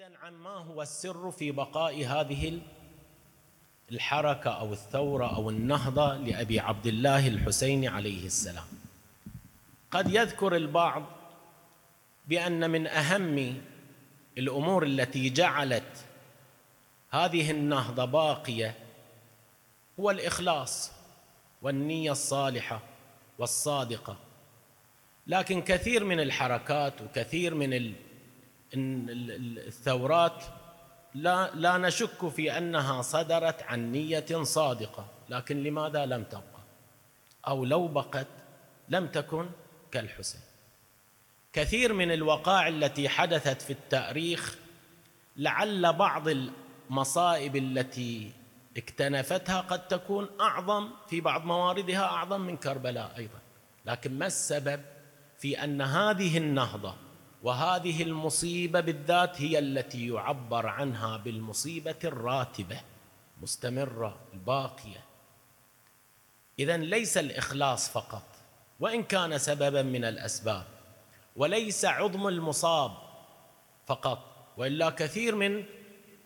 عن ما هو السر في بقاء هذه الحركة أو الثورة أو النهضة لأبي عبد الله الحسين عليه السلام. قد يذكر البعض بأن من أهم الأمور التي جعلت هذه النهضة باقية هو الإخلاص والنية الصالحة والصادقة. لكن كثير من الحركات وكثير من الثورات لا لا نشك في أنها صدرت عن نية صادقة لكن لماذا لم تبقى؟ أو لو بقت لم تكن كالحسين. كثير من الوقائع التي حدثت في التاريخ لعل بعض المصائب التي اكتنفتها قد تكون أعظم في بعض مواردها أعظم من كربلاء أيضا. لكن ما السبب في أن هذه النهضة وهذه المصيبة بالذات هي التي يعبر عنها بالمصيبة الراتبة مستمرة الباقية. اذا ليس الإخلاص فقط وإن كان سببا من الأسباب وليس عظم المصاب فقط وإلا كثير من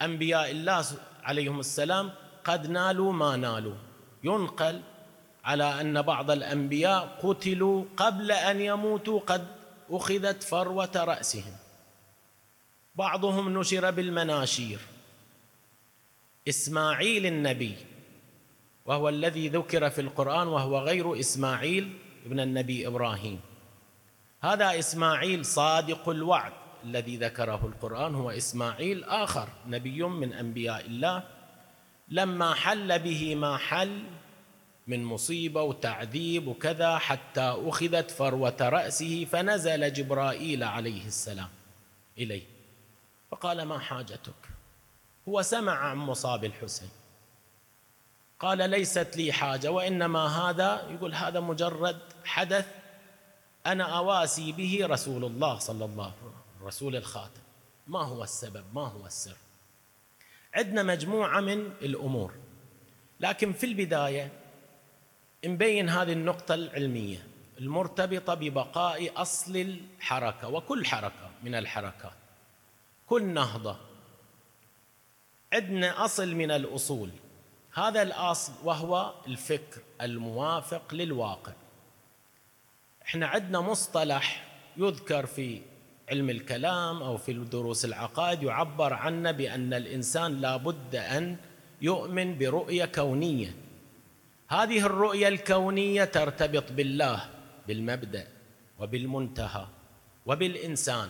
أنبياء الله عليهم السلام قد نالوا ما نالوا. ينقل على أن بعض الأنبياء قتلوا قبل أن يموتوا قد أخذت فروة رأسهم. بعضهم نشر بالمناشير. إسماعيل النبي وهو الذي ذكر في القرآن وهو غير إسماعيل ابن النبي إبراهيم. هذا إسماعيل صادق الوعد الذي ذكره القرآن هو إسماعيل آخر نبي من أنبياء الله. لما حل به ما حل من مصيبة وتعذيب وكذا حتى أخذت فروة رأسه فنزل جبرائيل عليه السلام إليه. فقال ما حاجتك؟ هو سمع عن مصاب الحسين. قال ليست لي حاجة وإنما هذا يقول هذا مجرد حدث أنا أواسي به رسول الله صلى الله عليه وسلم الرسول الخاتم. ما هو السبب؟ ما هو السر؟ عندنا مجموعة من الأمور. لكن في البداية نبين هذه النقطة العلمية المرتبطة ببقاء أصل الحركة وكل حركة من الحركات. كل نهضة. عندنا أصل من الأصول. هذا الأصل وهو الفكر الموافق للواقع. إحنا عندنا مصطلح يذكر في علم الكلام أو في دروس العقائد يعبر عنه بأن الإنسان لابد أن يؤمن برؤية كونية. هذه الرؤيه الكونية ترتبط بالله بالمبدأ وبالمنتهى وبالإنسان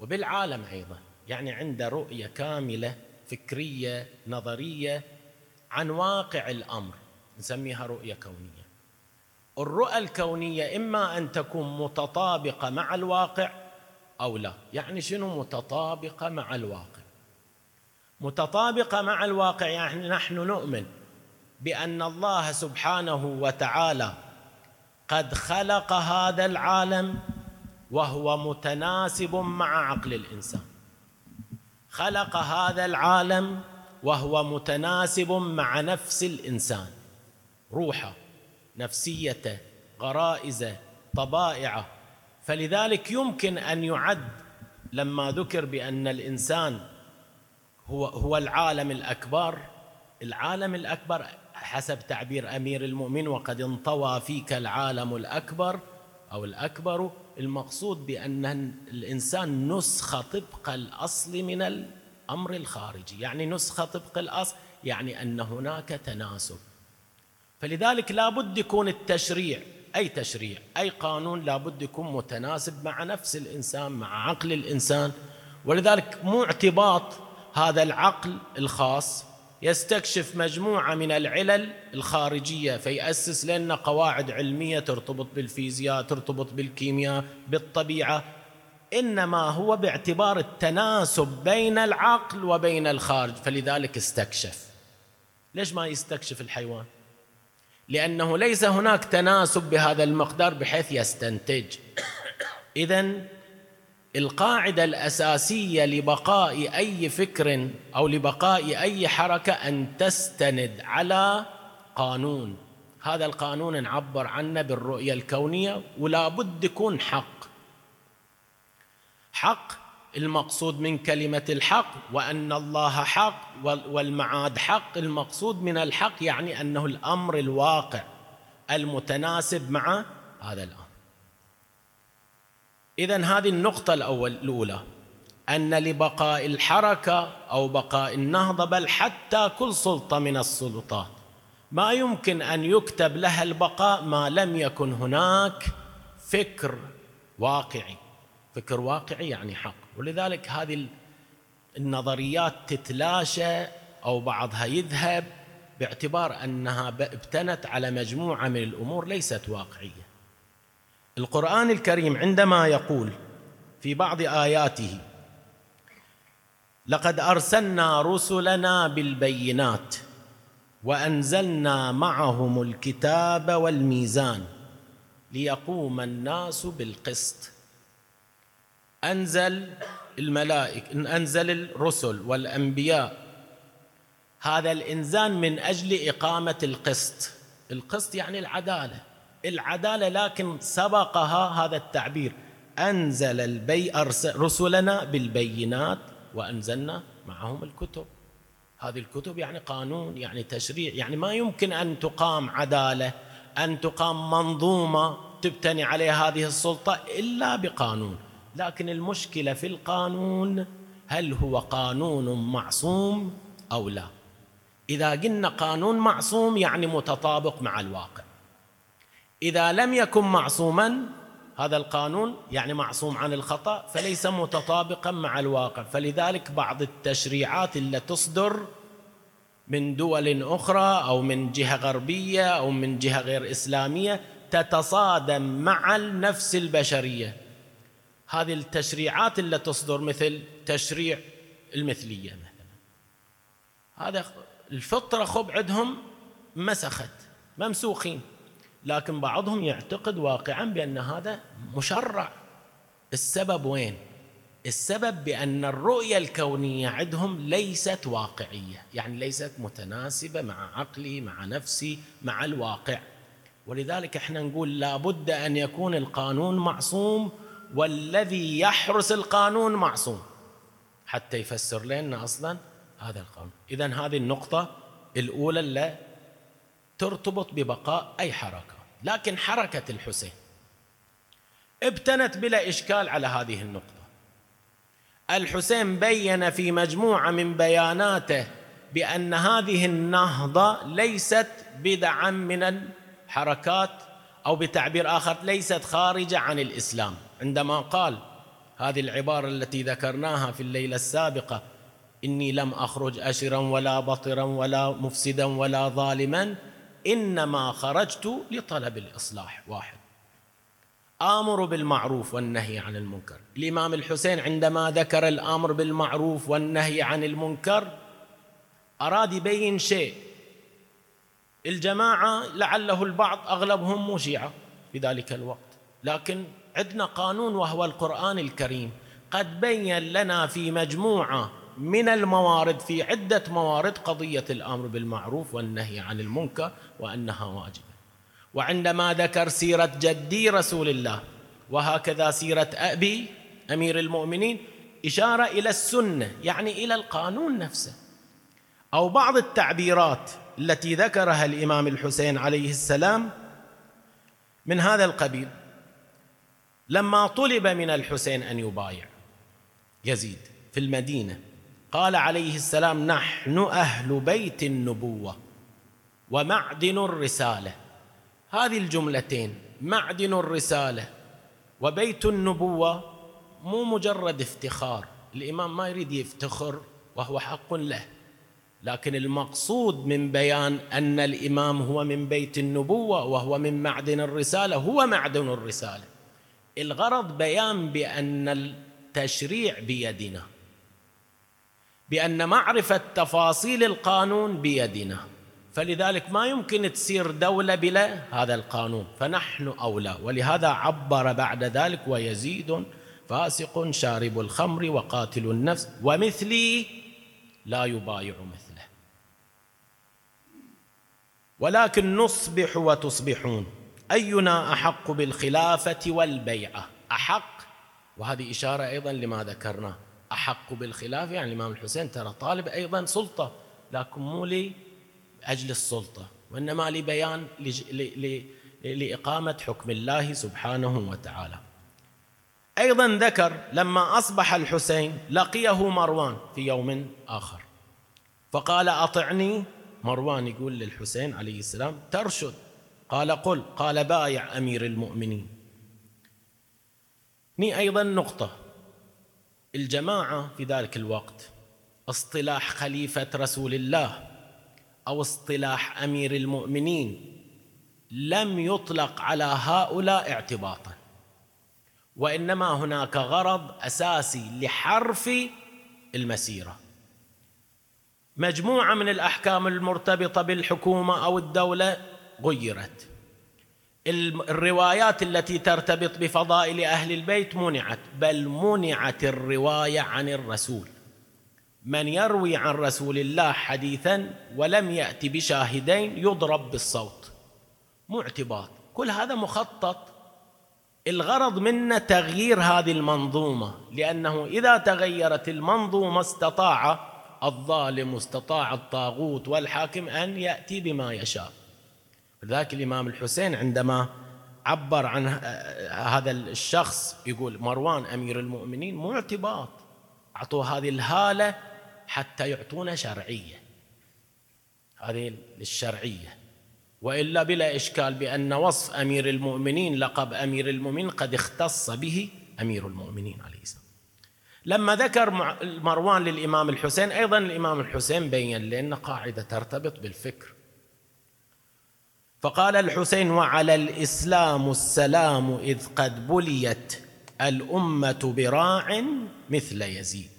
وبالعالم أيضا. يعني عنده رؤية كاملة فكرية نظرية عن واقع الأمر. نسميها رؤية كونية. الرؤى الكونية إما أن تكون متطابقة مع الواقع أو لا. يعني شنو متطابقة مع الواقع؟ متطابقة مع الواقع يعني نحن نؤمن. بأن الله سبحانه وتعالى قد خلق هذا العالم وهو متناسب مع عقل الإنسان. خلق هذا العالم وهو متناسب مع نفس الإنسان. روحه نفسيته غرائزه طبائعه. فلذلك يمكن أن يعد لما ذكر بأن الإنسان هو هو العالم الأكبر. العالم الأكبر حسب تعبير أمير المؤمن وقد انطوى فيك العالم الأكبر أو الأكبر المقصود بأن الإنسان نسخه طبق الأصل من الأمر الخارجي. يعني نسخه طبق الأصل يعني أن هناك تناسب. فلذلك لابد يكون التشريع أي تشريع أي قانون لابد يكون متناسب مع نفس الإنسان مع عقل الإنسان. ولذلك مو اعتباط هذا العقل الخاص يستكشف مجموعة من العلل الخارجية فيأسس لنا قواعد علمية ترتبط بالفيزياء ترتبط بالكيمياء بالطبيعة. إنما هو باعتبار التناسب بين العقل وبين الخارج فلذلك استكشف. ليش ما يستكشف الحيوان؟ لأنه ليس هناك تناسب بهذا المقدار بحيث يستنتج. اذا القاعدة الأساسية لبقاء أي فكر أو لبقاء أي حركة أن تستند على قانون. هذا القانون نعبر عنه بالرؤية الكونية ولا بد يكون حق. حق المقصود من كلمة الحق وأن الله حق والمعاد حق. المقصود من الحق يعني أنه الأمر الواقع المتناسب مع هذا الأمر. إذا هذه النقطة الأول الأولى. أن لبقاء الحركة أو بقاء النهضة بل حتى كل سلطة من السلطات. ما يمكن أن يكتب لها البقاء ما لم يكن هناك فكر واقعي. فكر واقعي يعني حق. ولذلك هذه النظريات تتلاشى أو بعضها يذهب باعتبار أنها ابتنت على مجموعة من الأمور ليست واقعية. القرآن الكريم عندما يقول في بعض آياته لقد أرسلنا رسلنا بالبينات وأنزلنا معهم الكتاب والميزان ليقوم الناس بالقسط. أنزل الملائكة أنزل الرسل والأنبياء. هذا الإنزال من أجل إقامة القسط. القسط يعني العدالة. العدالة لكن سبقها هذا التعبير. أنزل البي رسلنا بالبينات وأنزلنا معهم الكتب. هذه الكتب يعني قانون يعني تشريع يعني ما يمكن أن تقام عدالة أن تقام منظومة تبتني عليها هذه السلطة إلا بقانون. لكن المشكلة في القانون هل هو قانون معصوم أو لا؟ إذا قلنا قانون معصوم يعني متطابق مع الواقع. إذا لم يكن معصوما هذا القانون يعني معصوم عن الخطأ فليس متطابقا مع الواقع. فلذلك بعض التشريعات اللي تصدر من دول أخرى أو من جهة غربية أو من جهة غير إسلامية تتصادم مع النفس البشرية. هذه التشريعات اللي تصدر مثل تشريع المثلية مثلا. هذا الفطرة خب عندهم مسخت ممسوخين. لكن بعضهم يعتقد واقعا بأن هذا مشرع. السبب وين؟ السبب بأن الرؤية الكونية عندهم ليست واقعية يعني ليست متناسبة مع عقلي مع نفسي مع الواقع. ولذلك إحنا نقول لابد أن يكون القانون معصوم والذي يحرس القانون معصوم حتى يفسر لنا أصلا هذا القانون. إذا هذه النقطة الأولى اللي ترتبط ببقاء أي حركة. لكن حركة الحسين ابتنت بلا إشكال على هذه النقطة. الحسين بين في مجموعة من بياناته بأن هذه النهضة ليست بدعا من الحركات أو بتعبير آخر ليست خارجة عن الإسلام. عندما قال هذه العبارة التي ذكرناها في الليلة السابقة إني لم أخرج أشرا ولا بطرا ولا مفسدا ولا ظالما إنما خرجت لطلب الإصلاح واحد. آمر بالمعروف والنهي عن المنكر. الإمام الحسين عندما ذكر الأمر بالمعروف والنهي عن المنكر أراد يبين شيء. الجماعة لعله البعض أغلبهم مو شيعة في ذلك الوقت. لكن عندنا قانون وهو القرآن الكريم. قد بين لنا في مجموعة من الموارد في عدة موارد قضية الأمر بالمعروف والنهي عن المنكر وأنها واجبة. وعندما ذكر سيرة جدي رسول الله وهكذا سيرة أبي أمير المؤمنين إشارة إلى السنة يعني إلى القانون نفسه. أو بعض التعبيرات التي ذكرها الإمام الحسين عليه السلام من هذا القبيل. لما طلب من الحسين أن يبايع يزيد في المدينة قال عليه السلام نحن أهل بيت النبوة ومعدن الرسالة. هذه الجملتين معدن الرسالة وبيت النبوة مو مجرد افتخار. الإمام ما يريد يفتخر وهو حق له لكن المقصود من بيان أن الإمام هو من بيت النبوة وهو من معدن الرسالة هو معدن الرسالة. الغرض بيان بأن التشريع بيدنا. بأن معرفة تفاصيل القانون بيدنا. فلذلك ما يمكن تصير دولة بلا هذا القانون. فنحن أولى. ولهذا عبر بعد ذلك ويزيد فاسق شارب الخمر وقاتل النفس ومثلي لا يبايع مثله. ولكن نصبح وتصبحون. أينا أحق بالخلافة والبيعة؟ أحق؟ وهذه إشارة أيضا لما ذكرناه. أحق بالخلافة يعني الإمام الحسين ترى طالب أيضا سلطة لكن مو لأجل السلطة وإنما لبيان لإقامة حكم الله سبحانه وتعالى. أيضا ذكر لما أصبح الحسين لقيه مروان في يوم آخر فقال أطعني. مروان يقول للحسين عليه السلام ترشد. قال قل قال بايع أمير المؤمنين. ني أيضا نقطة. الجماعة في ذلك الوقت اصطلاح خليفة رسول الله أو اصطلاح أمير المؤمنين لم يطلق على هؤلاء اعتباطا وإنما هناك غرض أساسي لحرف المسيرة. مجموعة من الأحكام المرتبطة بالحكومة أو الدولة غيرت. الروايات التي ترتبط بفضائل أهل البيت منعت بل منعت الرواية عن الرسول. من يروي عن رسول الله حديثا ولم يأتي بشاهدين يضرب بالصوت. مو اعتباط كل هذا مخطط. الغرض منا تغيير هذه المنظومة لأنه إذا تغيرت المنظومة استطاع الظالم استطاع الطاغوت والحاكم أن يأتي بما يشاء. لذلك الإمام الحسين عندما عبر عن هذا الشخص يقول مروان أمير المؤمنين مو اعتباط أعطوه هذه الهالة حتى يعطونا شرعية. هذه للشرعية. وإلا بلا إشكال بأن وصف أمير المؤمنين لقب أمير المؤمنين قد اختص به أمير المؤمنين عليه السلام. لما ذكر مروان للإمام الحسين أيضا الإمام الحسين بين لأن قاعدة ترتبط بالفكر. فقال الحسين وعلى الإسلام السلام إذ قد بليت الأمة براع مثل يزيد.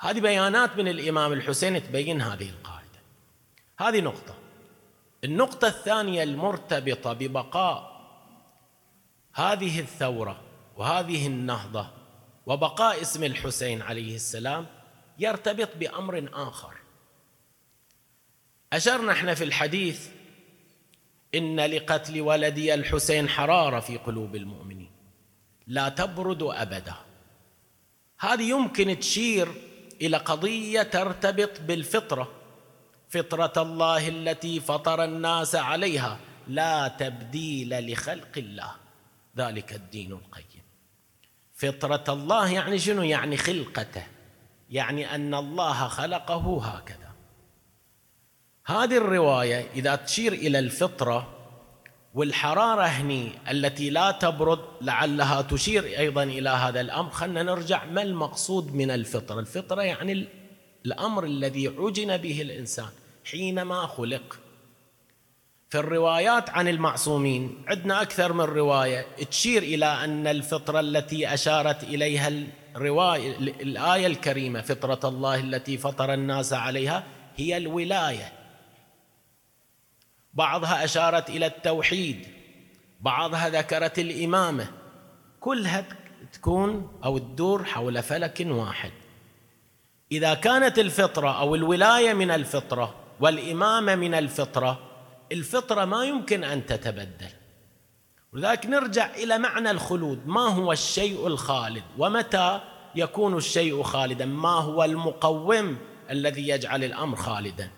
هذه بيانات من الإمام الحسين تبين هذه القاعدة. هذه نقطة. النقطة الثانية المرتبطة ببقاء هذه الثورة وهذه النهضة وبقاء اسم الحسين عليه السلام يرتبط بأمر آخر. أشرنا إحنا في الحديث إن لقتل ولدي الحسين حرارة في قلوب المؤمنين. لا تبرد أبدا. هذه يمكن تشير إلى قضية ترتبط بالفطرة. فطرة الله التي فطر الناس عليها لا تبديل لخلق الله. ذلك الدين القيم. فطرة الله يعني شنو؟ يعني خلقته. يعني أن الله خلقه هكذا. هذه الرواية إذا تشير إلى الفطرة والحرارة هني التي لا تبرد لعلها تشير أيضا إلى هذا الأمر خلنا نرجع ما المقصود من الفطرة. الفطرة يعني الأمر الذي عجن به الإنسان حينما خلق. في الروايات عن المعصومين عندنا أكثر من رواية تشير إلى أن الفطرة التي أشارت إليها الرواية الآية الكريمة فطرة الله التي فطر الناس عليها هي الولاية. بعضها أشارت إلى التوحيد بعضها ذكرت الإمامة كلها تكون أو تدور حول فلك واحد. إذا كانت الفطرة أو الولاية من الفطرة والإمامة من الفطرة الفطرة ما يمكن أن تتبدل. ولذلك نرجع إلى معنى الخلود ما هو الشيء الخالد؟ ومتى يكون الشيء خالدا؟ ما هو المقوم الذي يجعل الأمر خالدا؟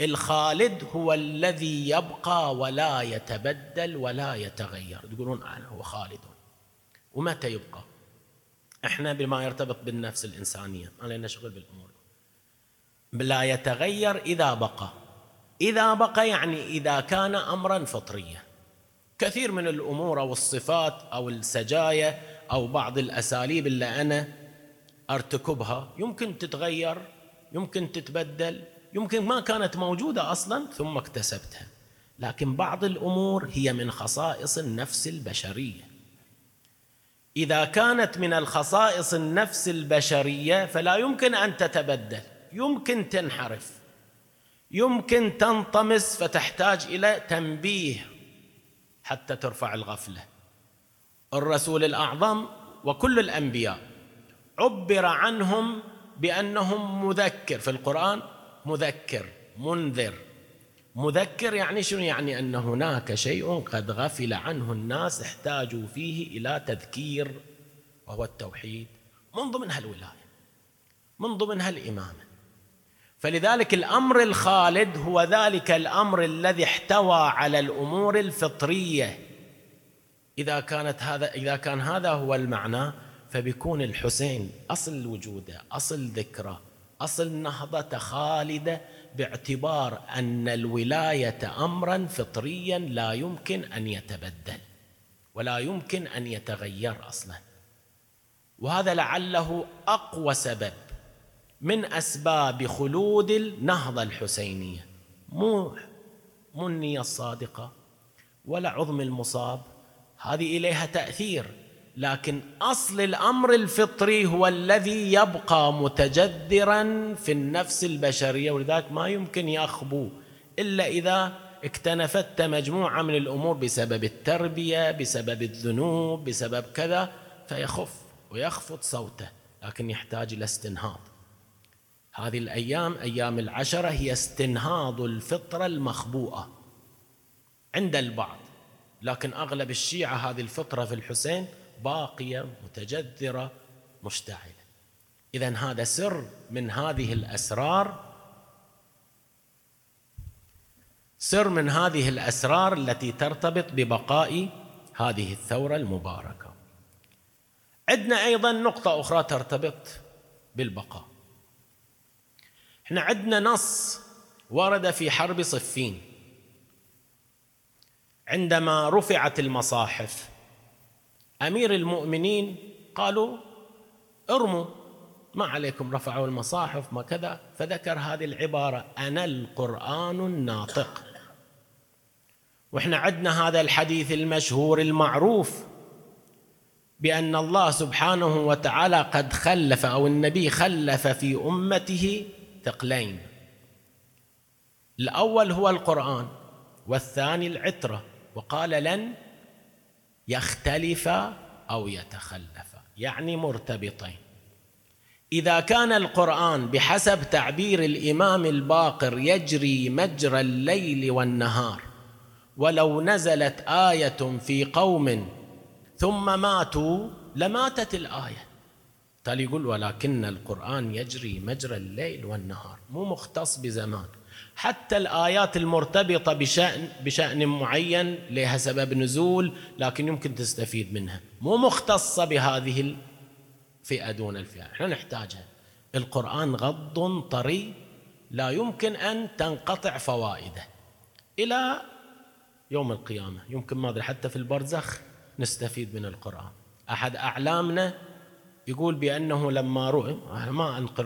الخالد هو الذي يبقى ولا يتبدل ولا يتغير. تقولون أنا هو خالد. ومتى يبقى؟ إحنا بما يرتبط بالنفس الإنسانية. لنا شغل بالأمور. لا يتغير إذا بقى. إذا بقى يعني إذا كان أمرا فطريا كثير من الأمور أو الصفات أو السجايا أو بعض الأساليب اللي أنا أرتكبها يمكن تتغير يمكن تتبدل يمكن ما كانت موجودة أصلا ثم اكتسبتها. لكن بعض الأمور هي من خصائص النفس البشرية. إذا كانت من الخصائص النفس البشرية فلا يمكن أن تتبدل. يمكن تنحرف. يمكن تنطمس فتحتاج إلى تنبيه حتى ترفع الغفلة. الرسول الأعظم وكل الأنبياء عبر عنهم بأنهم مذكر. في القرآن مذكر منذر. مذكر يعني شنو؟ يعني أن هناك شيء قد غفل عنه الناس احتاجوا فيه إلى تذكير وهو التوحيد من ضمنها الولاية من ضمنها الإمامة فلذلك الأمر الخالد هو ذلك الأمر الذي احتوى على الأمور الفطرية. إذا كانت هذا إذا كان هذا هو المعنى فبيكون الحسين أصل وجوده أصل ذكره. أصل نهضة خالدة باعتبار أن الولاية أمرا فطريا لا يمكن أن يتبدل ولا يمكن أن يتغير أصلا. وهذا لعله أقوى سبب من أسباب خلود النهضة الحسينية. مو مو النية الصادقة ولا عظم المصاب هذه إليها تأثير. لكن أصل الأمر الفطري هو الذي يبقى متجذرا في النفس البشرية ولذلك ما يمكن يخبو إلا إذا اكتنفت مجموعة من الأمور بسبب التربية بسبب الذنوب بسبب كذا فيخف ويخفض صوته لكن يحتاج إلى استنهاض. هذه الأيام أيام العشرة هي استنهاض الفطرة المخبوءة عند البعض. لكن أغلب الشيعة هذه الفطرة في الحسين باقية متجذرة مشتعلة. اذا هذا سر من هذه الأسرار. سر من هذه الأسرار التي ترتبط ببقاء هذه الثورة المباركة. عندنا أيضا نقطة أخرى ترتبط بالبقاء. إحنا عندنا نص ورد في حرب صفين. عندما رفعت المصاحف أمير المؤمنين قالوا ارموا ما عليكم رفعوا المصاحف ما كذا. فذكر هذه العبارة أنا القرآن الناطق. وإحنا عندنا هذا الحديث المشهور المعروف بأن الله سبحانه وتعالى قد خلف أو النبي خلف في أمته ثقلين. الأول هو القرآن والثاني العترة وقال لن يختلف أو يتخلف يعني مرتبطين. إذا كان القرآن بحسب تعبير الإمام الباقر يجري مجرى الليل والنهار ولو نزلت آية في قوم ثم ماتوا لماتت الآية. تالي يقول ولكن القرآن يجري مجرى الليل والنهار مو مختص بزمان. حتى الآيات المرتبطة بشأن بشأن معين لها سبب نزول لكن يمكن تستفيد منها. مو مختصة بهذه الفئة دون الفئة. إحنا نحتاجها. القرآن غض طري لا يمكن أن تنقطع فوائده. إلى يوم القيامة. يمكن ما أدري حتى في البرزخ نستفيد من القرآن. أحد أعلامنا يقول بأنه لما رؤى ما أنقل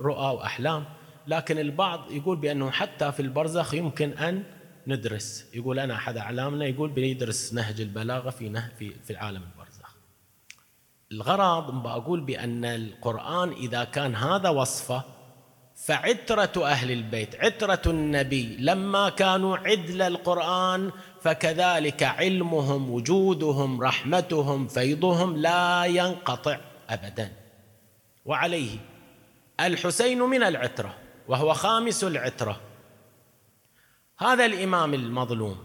رؤى وأحلام لكن البعض يقول بأنه حتى في البرزخ يمكن أن ندرس. يقول أنا أحد أعلامنا يقول بندرس نهج البلاغة في نه في في عالم البرزخ. الغرض بقول بأن القرآن إذا كان هذا وصفه فعترة أهل البيت عترة النبي لما كانوا عدل القرآن فكذلك علمهم وجودهم رحمتهم فيضهم لا ينقطع أبدا. وعليه. الحسين من العترة. وهو خامس العترة. هذا الإمام المظلوم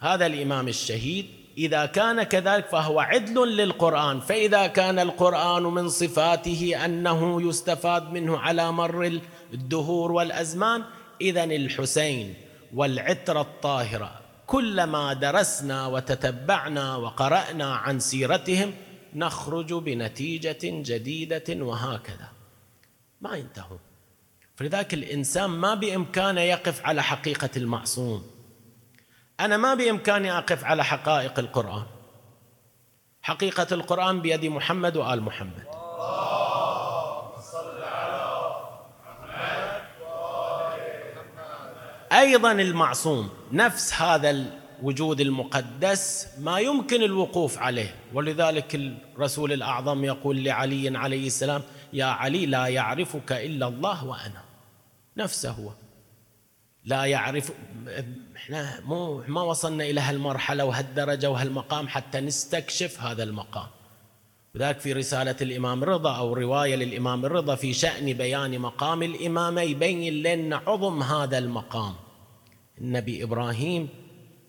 هذا الإمام الشهيد إذا كان كذلك فهو عدل للقرآن فإذا كان القرآن من صفاته أنه يستفاد منه على مر الدهور والأزمان اذا الحسين والعترة الطاهرة كلما درسنا وتتبعنا وقرأنا عن سيرتهم نخرج بنتيجة جديدة وهكذا. ما ينتهون. فلذلك الإنسان ما بإمكانه يقف على حقيقة المعصوم. أنا ما بإمكاني أقف على حقائق القرآن. حقيقة القرآن بيد محمد وآل محمد. أيضا المعصوم نفس هذا الوجود المقدس ما يمكن الوقوف عليه. ولذلك الرسول الأعظم يقول لعلي عليه السلام يا علي لا يعرفك إلا الله وأنا. نفسه هو. لا يعرف إحنا مو ما وصلنا إلى هالمرحلة وهالدرجة وهالمقام حتى نستكشف هذا المقام. وذلك في رسالة الإمام الرضا أو رواية للإمام الرضا في شأن بيان مقام الإمامة يبين لنا عظم هذا المقام. النبي إبراهيم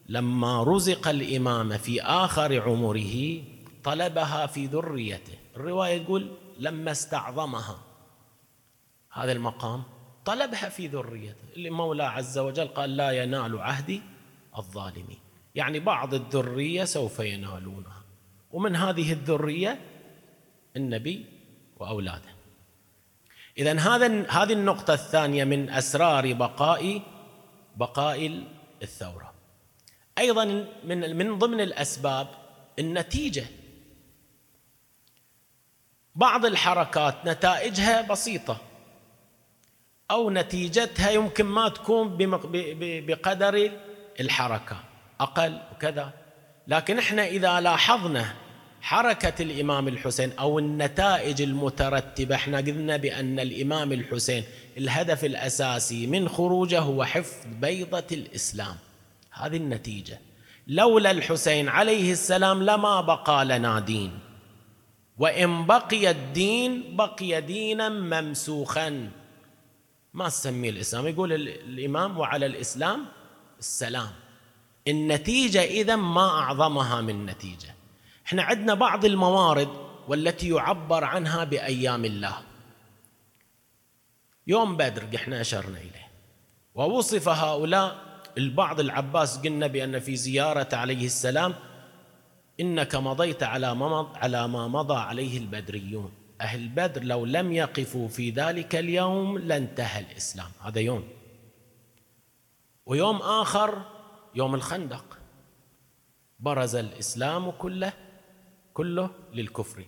لما رزق الإمامة في آخر عمره طلبها في ذريته. الرواية تقول لما استعظمها. هذا المقام طلبها في ذريته. المولى عز وجل قال لا ينال عهدي الظالمين. يعني بعض الذرية سوف ينالونها. ومن هذه الذرية النبي وأولاده. إذا هذا هذه النقطة الثانية من أسرار بقاء بقاء الثورة. أيضا من من ضمن الأسباب النتيجة. بعض الحركات نتائجها بسيطة. أو نتيجتها يمكن ما تكون بقدر الحركة. أقل وكذا. لكن إحنا إذا لاحظنا حركة الإمام الحسين أو النتائج المترتبة إحنا قلنا بأن الإمام الحسين الهدف الأساسي من خروجه هو حفظ بيضة الإسلام. هذه النتيجة. لولا الحسين عليه السلام لما بقى لنا دين. وإن بقي الدين بقي دينا ممسوخا. ما تسميه الإسلام يقول الإمام وعلى الإسلام السلام. النتيجة إذا ما أعظمها من نتيجة. إحنا عندنا بعض الموارد والتي يعبر عنها بأيام الله. يوم بدر إحنا أشرنا إليه. ووصف هؤلاء البعض العباس قلنا بأن في زيارة عليه السلام إنك مضيت على ما على ما مضى عليه البدريون. أهل بدر لو لم يقفوا في ذلك اليوم لانتهى الإسلام. هذا يوم. ويوم آخر يوم الخندق. برز الإسلام كله كله للكفر.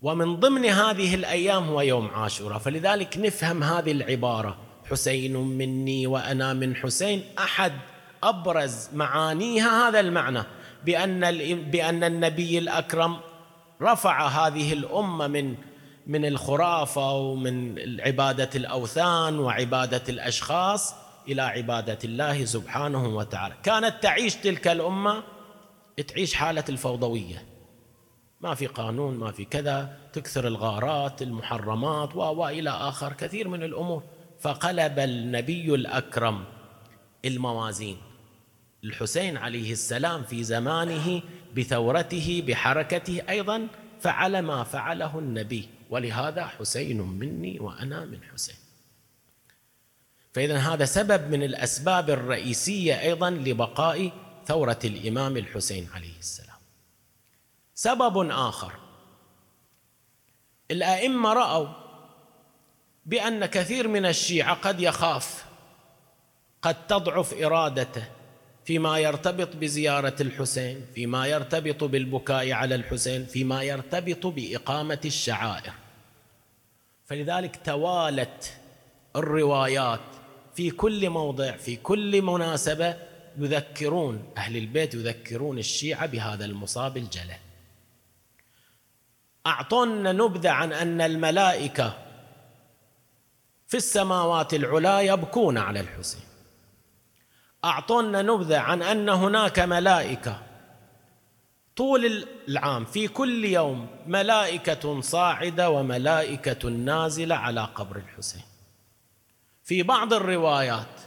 ومن ضمن هذه الأيام هو يوم عاشوراء. فلذلك نفهم هذه العبارة. حسين مني وأنا من حسين. أحد أبرز معانيها هذا المعنى. بأن بأن النبي الأكرم رفع هذه الأمة من من الخرافة ومن عبادة الأوثان وعبادة الأشخاص إلى عبادة الله سبحانه وتعالى. كانت تعيش تلك الأمة تعيش حالة الفوضوية. ما في قانون ما في كذا تكثر الغارات المحرمات والى آخر كثير من الأمور. فقلب النبي الأكرم الموازين. الحسين عليه السلام في زمانه بثورته بحركته أيضا فعل ما فعله النبي. ولهذا حسين مني وأنا من حسين. فاذا هذا سبب من الأسباب الرئيسية أيضا لبقاء ثورة الإمام الحسين عليه السلام. سبب آخر. الأئمة رأوا بأن كثير من الشيعة قد يخاف قد تضعف إرادته فيما يرتبط بزيارة الحسين فيما يرتبط بالبكاء على الحسين فيما يرتبط بإقامة الشعائر. فلذلك توالت الروايات في كل موضع في كل مناسبة يذكرون أهل البيت يذكرون الشيعة بهذا المصاب الجلل أعطونا نبذة عن أن الملائكة في السماوات العلا يبكون على الحسين. أعطونا نبذة عن أن هناك ملائكة. طول العام في كل يوم ملائكة صاعدة وملائكة نازلة على قبر الحسين. في بعض الروايات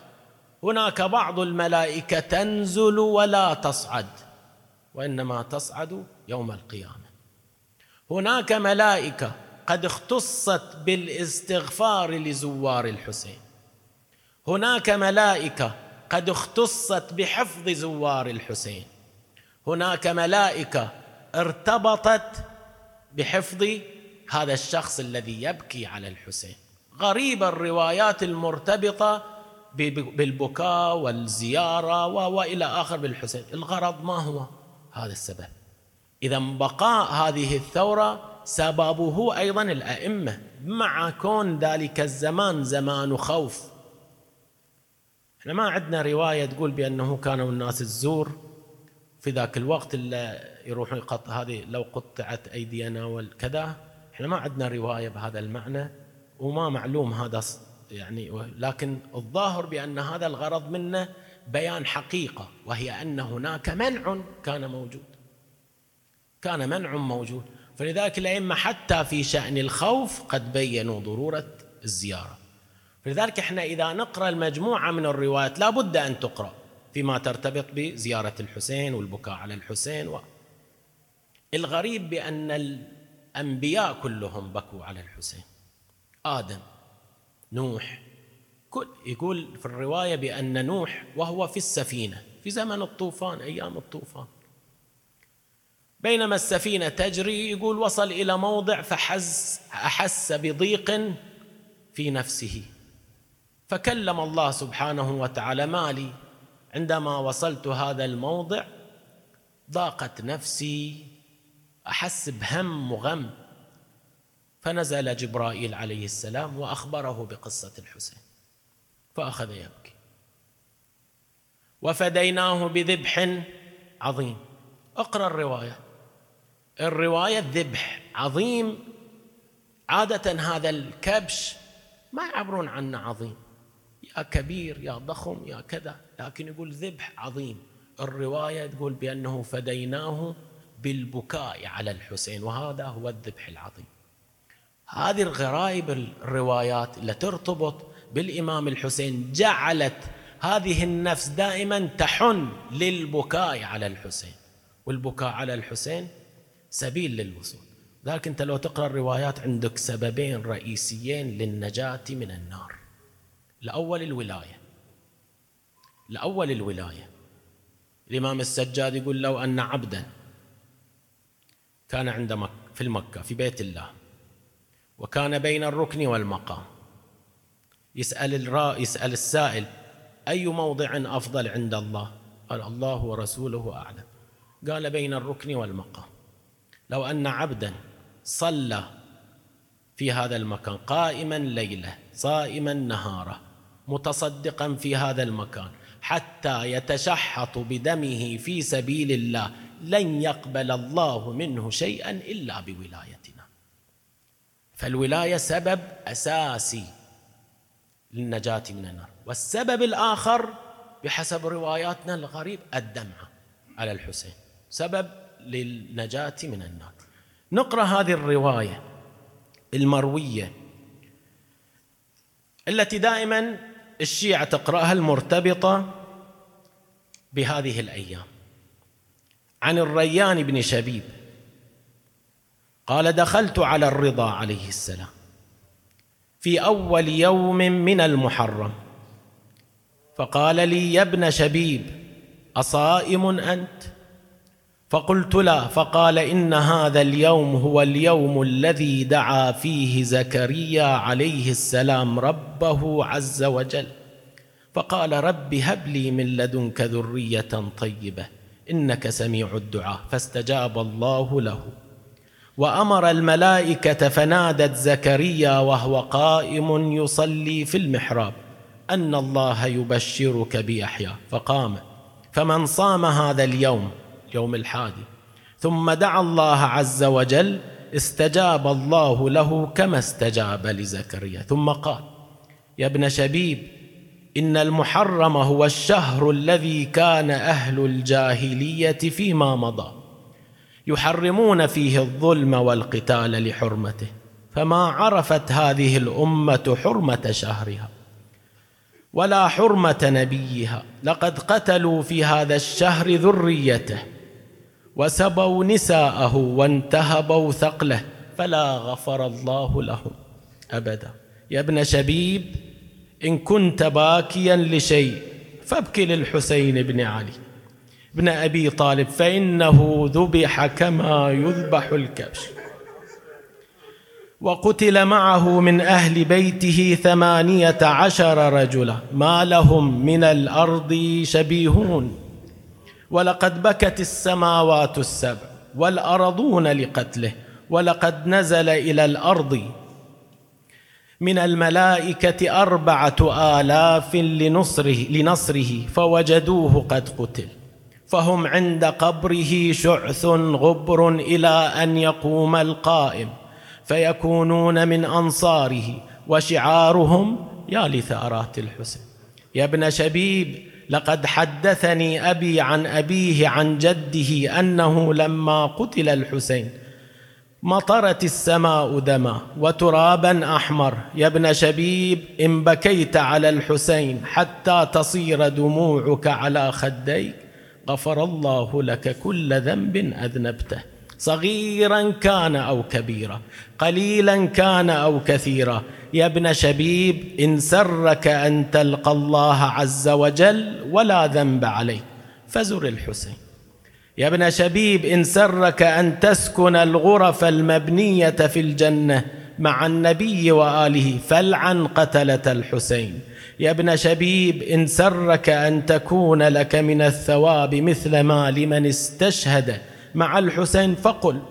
هناك بعض الملائكة تنزل ولا تصعد وإنما تصعد يوم القيامة. هناك ملائكة قد اختصت بالاستغفار لزوار الحسين. هناك ملائكة قد اختصت بحفظ زوار الحسين. هناك ملائكة ارتبطت بحفظ هذا الشخص الذي يبكي على الحسين. غريب الروايات المرتبطة بالبكاء والزيارة وإلى آخر بالحسين. الغرض ما هو؟ هذا السبب. إذا بقاء هذه الثورة سببه أيضا الأئمة. مع كون ذلك الزمان زمان خوف. إحنا ما عندنا رواية تقول بأنه كانوا الناس تزور في ذاك الوقت اللي يروحون يقط هذه لو قطعت أيدينا والكذا. إحنا ما عندنا رواية بهذا المعنى وما معلوم هذا يعني لكن الظاهر بأن هذا الغرض منه بيان حقيقة وهي أن هناك منع كان موجود. كان منع موجود. فلذلك الأئمة حتى في شأن الخوف قد بينوا ضرورة الزيارة. فلذلك إحنا إذا نقرأ المجموعة من الروايات لا بد أن تقرأ فيما ترتبط بزيارة الحسين والبكاء على الحسين و... الغريب بأن الأنبياء كلهم بكوا على الحسين. آدم نوح كل يقول في الرواية بأن نوح وهو في السفينة في زمن الطوفان أيام الطوفان. بينما السفينة تجري يقول وصل إلى موضع فحس أحس بضيق في نفسه. فكلم الله سبحانه وتعالى مالي عندما وصلت هذا الموضع ضاقت نفسي أحس بهم وغم فنزل جبرائيل عليه السلام وأخبره بقصة الحسين فأخذ يبكي. وفديناه بذبح عظيم. اقرأ الرواية. الرواية ذبح عظيم. عادة هذا الكبش ما يعبرون عنه عظيم. يا كبير يا ضخم يا كذا. لكن يقول ذبح عظيم. الرواية تقول بأنه فديناه بالبكاء على الحسين وهذا هو الذبح العظيم. هذه الغرائب الروايات اللي ترتبط بالإمام الحسين جعلت هذه النفس دائما تحن للبكاء على الحسين. والبكاء على الحسين سبيل للوصول. ذلك انت لو تقرأ الروايات عندك سببين رئيسيين للنجاة من النار. الأول الولاية. الأول الولاية. الإمام السجاد يقول لو أن عبدا كان عند مك في المكة في بيت الله وكان بين الركن والمقام يسأل الرا يسأل السائل أي موضع أفضل عند الله؟ قال الله ورسوله أعلم. قال بين الركن والمقام. لو أن عبدا صلى في هذا المكان قائما ليلة صائما نهاره متصدقا في هذا المكان حتى يتشحط بدمه في سبيل الله. لن يقبل الله منه شيئا إلا بولايتنا. فالولاية سبب أساسي للنجاة من النار. والسبب الآخر بحسب رواياتنا الغريب الدمعه على الحسين. سبب للنجاة من النار. نقرأ هذه الرواية المروية التي دائما الشيعة تقرأها المرتبطة بهذه الأيام. عن الريان بن شبيب. قال دخلت على الرضا عليه السلام في أول يوم من المحرم. فقال لي يا ابن شبيب أصائم أنت؟ فقلت لا فقال إن هذا اليوم هو اليوم الذي دعا فيه زكريا عليه السلام ربه عز وجل. فقال رب هب لي من لدنك ذرية طيبة إنك سميع الدعاء فاستجاب الله له. وأمر الملائكة فنادت زكريا وهو قائم يصلي في المحراب. أن الله يبشرك بيحيى. فقام. فمن صام هذا اليوم يوم الحادي. ثم دعا الله عز وجل استجاب الله له كما استجاب لزكريا. ثم قال يا ابن شبيب إن المحرم هو الشهر الذي كان أهل الجاهلية فيما مضى. يحرمون فيه الظلم والقتال لحرمته. فما عرفت هذه الأمة حرمة شهرها ولا حرمة نبيها. لقد قتلوا في هذا الشهر ذريته. وسبوا نساءه وانتهبوا ثقله فلا غفر الله لهم أبدا. يا ابن شبيب إن كنت باكيا لشيء فابكي للحسين بن علي. بن أبي طالب فإنه ذبح كما يذبح الكبش. وقتل معه من أهل بيته ثمانية عشر رجلا ما لهم من الأرض شبيهون. ولقد بكت السماوات السبع والأرضون لقتله ولقد نزل إلى الأرض من الملائكة أربعة آلاف لنصره, لنصره فوجدوه قد قتل فهم عند قبره شعث غبر إلى أن يقوم القائم فيكونون من أنصاره وشعارهم يا لثارات الحسن يا ابن شبيب لقد حدثني أبي عن أبيه عن جده أنه لما قتل الحسين مطرت السماء دما وترابا أحمر. يا ابن شبيب إن بكيت على الحسين حتى تصير دموعك على خديك غفر الله لك كل ذنب أذنبته. صغيرا كان أو كبيرا قليلا كان أو كثيرا. يا ابن شبيب إن سرك أن تلقى الله عز وجل ولا ذنب عليك فزر الحسين. يا ابن شبيب إن سرك أن تسكن الغرف المبنية في الجنة مع النبي وآله فلعن قتلة الحسين. يا ابن شبيب إن سرك أن تكون لك من الثواب مثل ما لمن استشهد مع الحسين فقل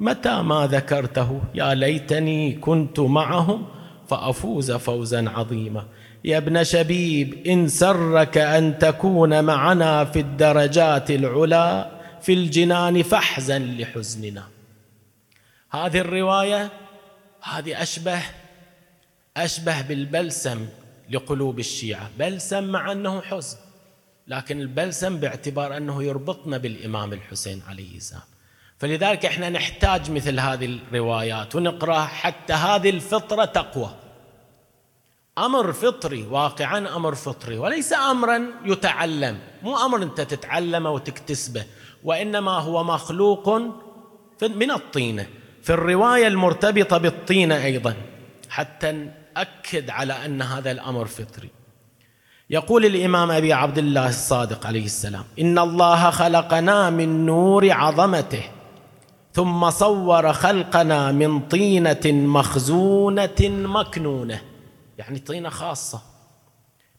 متى ما ذكرته؟ يا ليتني كنت معهم فأفوز فوزا عظيما. يا ابن شبيب إن سرك أن تكون معنا في الدرجات العلى في الجنان فاحزن لحزننا. هذه الرواية هذه أشبه أشبه بالبلسم لقلوب الشيعة. بلسم مع أنه حزن. لكن البلسم باعتبار أنه يربطنا بالإمام الحسين عليه السلام. فلذلك إحنا نحتاج مثل هذه الروايات ونقرأها حتى هذه الفطرة تقوى. أمر فطري واقعا أمر فطري وليس امرا يتعلم. مو أمر أنت تتعلمه وتكتسبه وإنما هو مخلوق من الطينة. في الرواية المرتبطة بالطينة أيضا. حتى نأكد على أن هذا الأمر فطري. يقول الإمام أبي عبد الله الصادق عليه السلام إن الله خلقنا من نور عظمته ثم صور خلقنا من طينة مخزونة مكنونة يعني طينة خاصة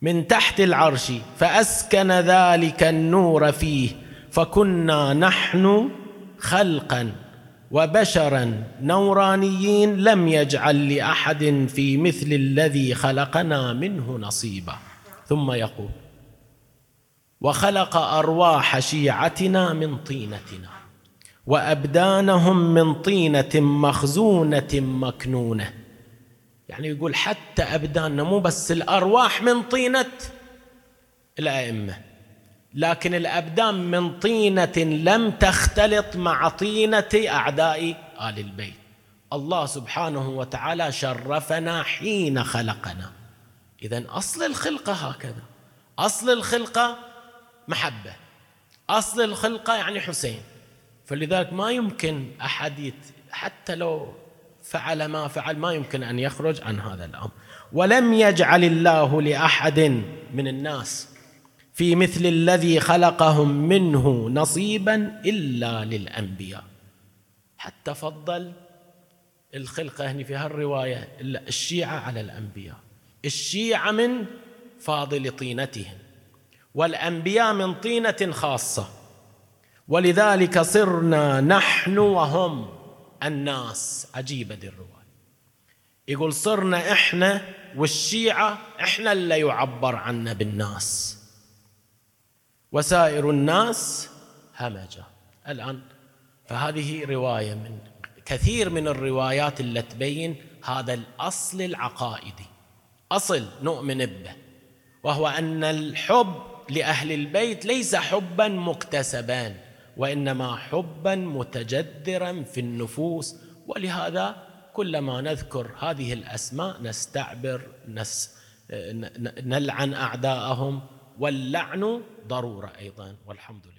من تحت العرش فأسكن ذلك النور فيه فكنا نحن خلقا وبشرا نورانيين لم يجعل لأحد في مثل الذي خلقنا منه نصيبا. ثم يقول وخلق أرواح شيعتنا من طينتنا وأبدانهم من طينة مخزونة مكنونة. يعني يقول حتى أبداننا مو بس الأرواح من طينة الأئمة لكن الأبدان من طينة لم تختلط مع طينة أعداء آل البيت. الله سبحانه وتعالى شرفنا حين خلقنا. اذا أصل الخلقه هكذا. أصل الخلقه محبة. أصل الخلقه يعني حسين. فلذلك ما يمكن يت... حتى لو فعل ما فعل ما يمكن أن يخرج عن هذا الأمر. ولم يجعل الله لأحد من الناس في مثل الذي خلقهم منه نصيبا إلا للأنبياء. حتى فضل الخلقه هنا في هالرواية الشيعة على الأنبياء. الشيعة من فاضل طينتهم والأنبياء من طينة خاصة. ولذلك صرنا نحن وهم الناس. عجيبة دي الروايه يقول صرنا إحنا والشيعة إحنا اللي يعبر عنا بالناس. وسائر الناس همجة. الآن فهذه رواية من كثير من الروايات التي تبين هذا الأصل العقائدي. أصل نؤمن به وهو أن الحب لأهل البيت ليس حبا مكتسبا وإنما حبا متجدرا في النفوس. ولهذا كلما نذكر هذه الأسماء نستعبر نس نلعن أعداءهم واللعن ضرورة أيضا. والحمد لله.